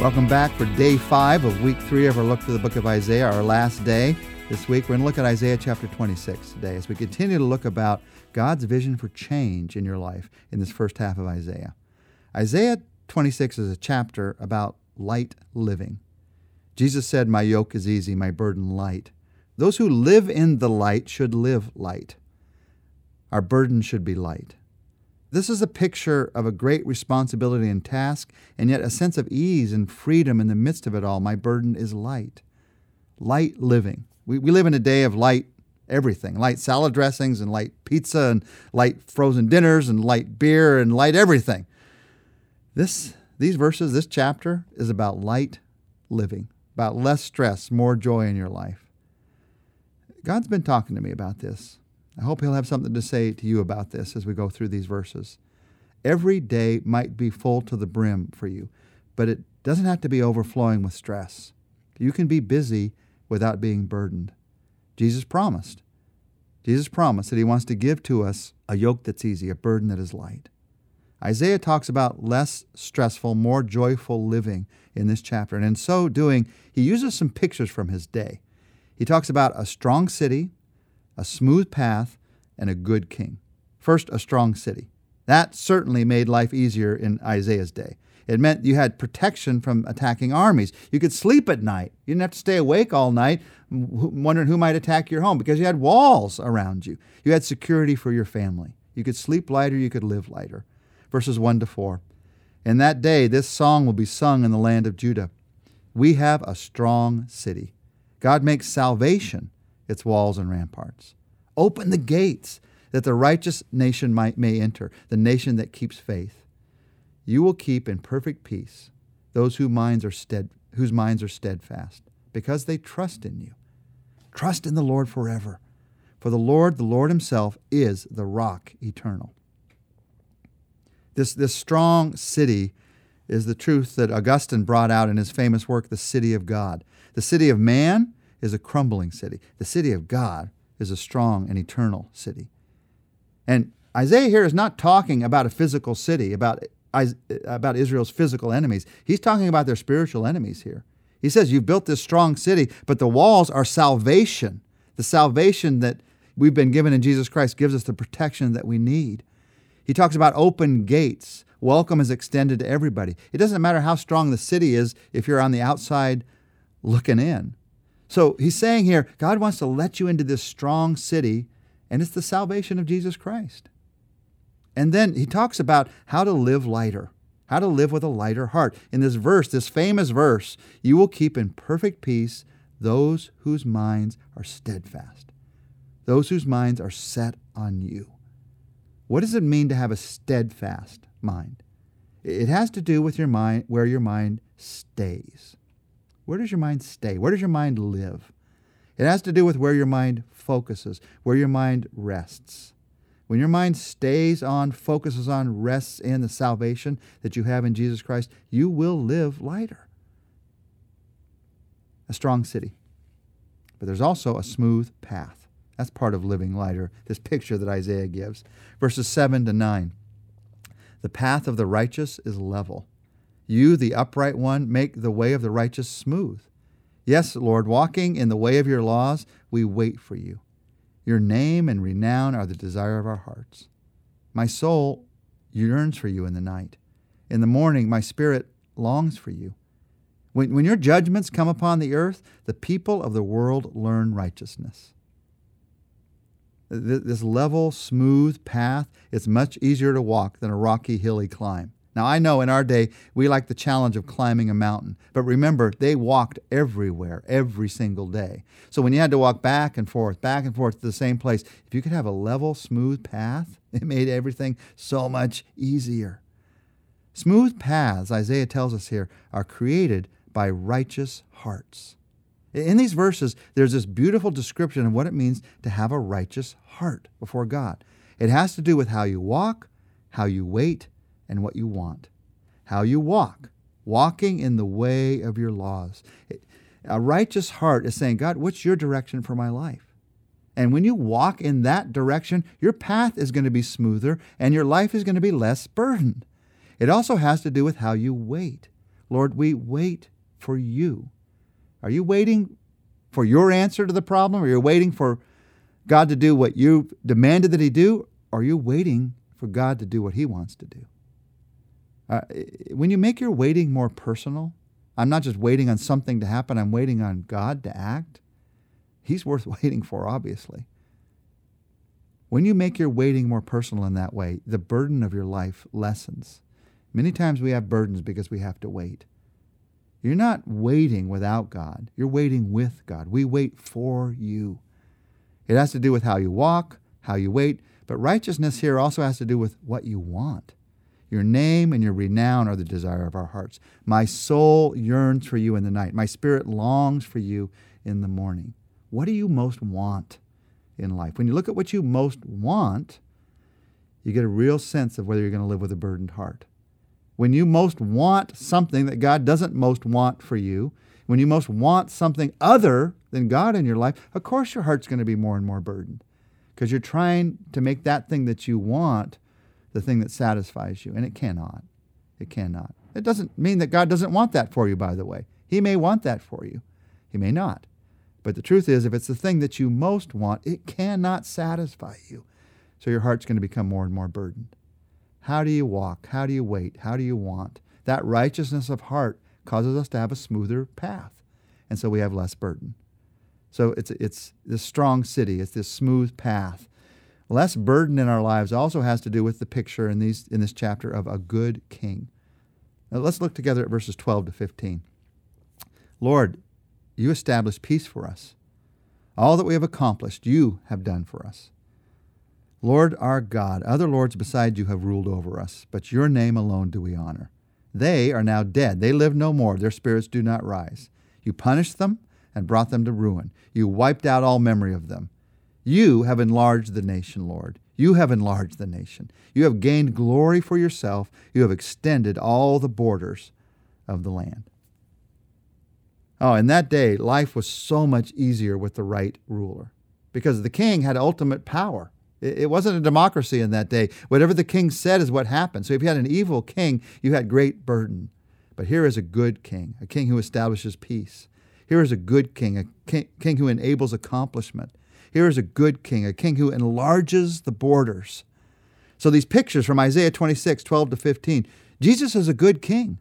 Welcome back for day five of week three of our look through the book of Isaiah, our last day. This week, we're going to look at Isaiah chapter 26 today as we continue to look about God's vision for change in your life in this first half of Isaiah. Isaiah 26 is a chapter about light living. Jesus said, My yoke is easy, my burden light. Those who live in the light should live light. Our burden should be light. This is a picture of a great responsibility and task, and yet a sense of ease and freedom in the midst of it all. My burden is light. Light living. We, we live in a day of light everything light salad dressings, and light pizza, and light frozen dinners, and light beer, and light everything. This, these verses, this chapter, is about light living, about less stress, more joy in your life. God's been talking to me about this. I hope He'll have something to say to you about this as we go through these verses. Every day might be full to the brim for you, but it doesn't have to be overflowing with stress. You can be busy without being burdened. Jesus promised. Jesus promised that He wants to give to us a yoke that's easy, a burden that is light. Isaiah talks about less stressful, more joyful living in this chapter. And in so doing, he uses some pictures from his day. He talks about a strong city, a smooth path, and a good king. First, a strong city. That certainly made life easier in Isaiah's day. It meant you had protection from attacking armies. You could sleep at night. You didn't have to stay awake all night wondering who might attack your home because you had walls around you. You had security for your family. You could sleep lighter, you could live lighter. Verses 1 to 4. In that day, this song will be sung in the land of Judah. We have a strong city. God makes salvation its walls and ramparts. Open the gates that the righteous nation might, may enter, the nation that keeps faith. You will keep in perfect peace those whose minds are, stead, whose minds are steadfast, because they trust in you. Trust in the Lord forever, for the Lord, the Lord Himself, is the rock eternal. This, this strong city is the truth that Augustine brought out in his famous work, The City of God. The city of man is a crumbling city. The city of God is a strong and eternal city. And Isaiah here is not talking about a physical city, about, about Israel's physical enemies. He's talking about their spiritual enemies here. He says, You've built this strong city, but the walls are salvation. The salvation that we've been given in Jesus Christ gives us the protection that we need. He talks about open gates. Welcome is extended to everybody. It doesn't matter how strong the city is if you're on the outside looking in. So he's saying here, God wants to let you into this strong city, and it's the salvation of Jesus Christ. And then he talks about how to live lighter, how to live with a lighter heart. In this verse, this famous verse, you will keep in perfect peace those whose minds are steadfast, those whose minds are set on you. What does it mean to have a steadfast mind? It has to do with your mind, where your mind stays. Where does your mind stay? Where does your mind live? It has to do with where your mind focuses, where your mind rests. When your mind stays on, focuses on, rests in the salvation that you have in Jesus Christ, you will live lighter. A strong city. But there's also a smooth path. That's part of living lighter, this picture that Isaiah gives. Verses 7 to 9. The path of the righteous is level, you, the upright one, make the way of the righteous smooth. Yes, Lord, walking in the way of your laws, we wait for you. Your name and renown are the desire of our hearts. My soul yearns for you in the night. In the morning, my spirit longs for you. When, when your judgments come upon the earth, the people of the world learn righteousness. This level, smooth path, is much easier to walk than a rocky, hilly climb. Now, I know in our day we like the challenge of climbing a mountain, but remember, they walked everywhere, every single day. So when you had to walk back and forth, back and forth to the same place, if you could have a level, smooth path, it made everything so much easier. Smooth paths, Isaiah tells us here, are created by righteous hearts. In these verses, there's this beautiful description of what it means to have a righteous heart before God. It has to do with how you walk, how you wait, and what you want. How you walk, walking in the way of your laws. A righteous heart is saying, God, what's your direction for my life? And when you walk in that direction, your path is going to be smoother and your life is going to be less burdened. It also has to do with how you wait. Lord, we wait for you. Are you waiting for your answer to the problem? Or you're waiting for God to do what you demanded that He do? Or are you waiting for God to do what He wants to do? Uh, when you make your waiting more personal, I'm not just waiting on something to happen, I'm waiting on God to act. He's worth waiting for, obviously. When you make your waiting more personal in that way, the burden of your life lessens. Many times we have burdens because we have to wait. You're not waiting without God, you're waiting with God. We wait for you. It has to do with how you walk, how you wait, but righteousness here also has to do with what you want. Your name and your renown are the desire of our hearts. My soul yearns for you in the night. My spirit longs for you in the morning. What do you most want in life? When you look at what you most want, you get a real sense of whether you're going to live with a burdened heart. When you most want something that God doesn't most want for you, when you most want something other than God in your life, of course your heart's going to be more and more burdened because you're trying to make that thing that you want the thing that satisfies you, and it cannot. It cannot. It doesn't mean that God doesn't want that for you, by the way. He may want that for you, He may not. But the truth is, if it's the thing that you most want, it cannot satisfy you. So your heart's going to become more and more burdened. How do you walk? How do you wait? How do you want? That righteousness of heart causes us to have a smoother path. And so we have less burden. So it's, it's this strong city, it's this smooth path. Less burden in our lives also has to do with the picture in, these, in this chapter of a good king. Now let's look together at verses 12 to 15. Lord, you established peace for us. All that we have accomplished, you have done for us. Lord our God, other lords beside you have ruled over us, but your name alone do we honor. They are now dead. They live no more. Their spirits do not rise. You punished them and brought them to ruin. You wiped out all memory of them. You have enlarged the nation, Lord. You have enlarged the nation. You have gained glory for yourself. You have extended all the borders of the land. Oh, in that day, life was so much easier with the right ruler because the king had ultimate power. It wasn't a democracy in that day. Whatever the king said is what happened. So if you had an evil king, you had great burden. But here is a good king, a king who establishes peace. Here is a good king, a king, who enables accomplishment. Here is a good king, a king who enlarges the borders. So these pictures from Isaiah 26, 12 to 15, Jesus is a good king.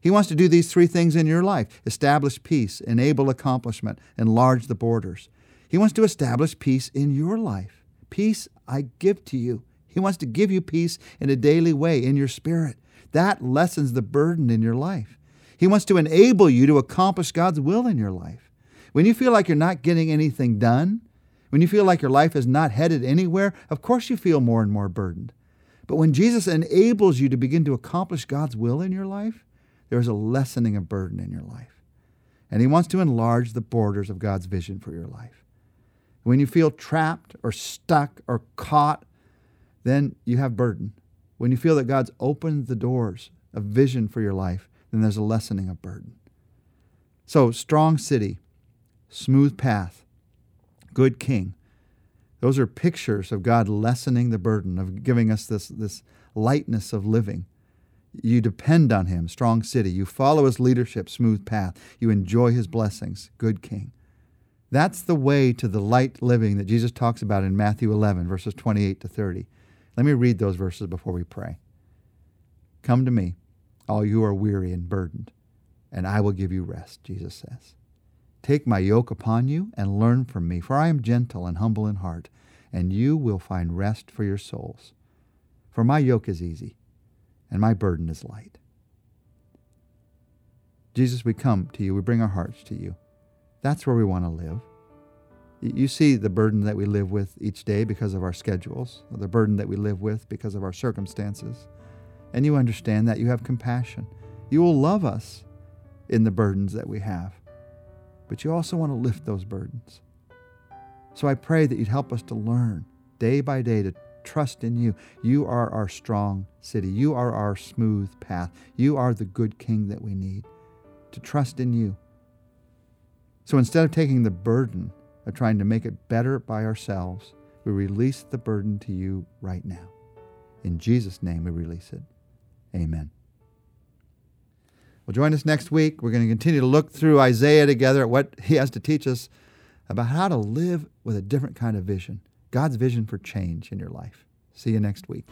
He wants to do these three things in your life establish peace, enable accomplishment, enlarge the borders. He wants to establish peace in your life. Peace I give to you. He wants to give you peace in a daily way in your spirit. That lessens the burden in your life. He wants to enable you to accomplish God's will in your life. When you feel like you're not getting anything done, when you feel like your life is not headed anywhere, of course you feel more and more burdened. But when Jesus enables you to begin to accomplish God's will in your life, there's a lessening of burden in your life. And He wants to enlarge the borders of God's vision for your life. When you feel trapped or stuck or caught, then you have burden. When you feel that God's opened the doors of vision for your life, then there's a lessening of burden. So, strong city, smooth path, good king. Those are pictures of God lessening the burden, of giving us this, this lightness of living. You depend on Him, strong city. You follow His leadership, smooth path. You enjoy His blessings, good king. That's the way to the light living that Jesus talks about in Matthew 11, verses 28 to 30. Let me read those verses before we pray. Come to me, all you are weary and burdened, and I will give you rest, Jesus says. Take my yoke upon you and learn from me, for I am gentle and humble in heart, and you will find rest for your souls. For my yoke is easy, and my burden is light. Jesus, we come to you, we bring our hearts to you. That's where we want to live. You see the burden that we live with each day because of our schedules, the burden that we live with because of our circumstances. And you understand that. You have compassion. You will love us in the burdens that we have. But you also want to lift those burdens. So I pray that you'd help us to learn day by day to trust in you. You are our strong city. You are our smooth path. You are the good king that we need. To trust in you so instead of taking the burden of trying to make it better by ourselves, we release the burden to you right now. In Jesus' name we release it. Amen. Well, join us next week. We're going to continue to look through Isaiah together at what he has to teach us about how to live with a different kind of vision God's vision for change in your life. See you next week.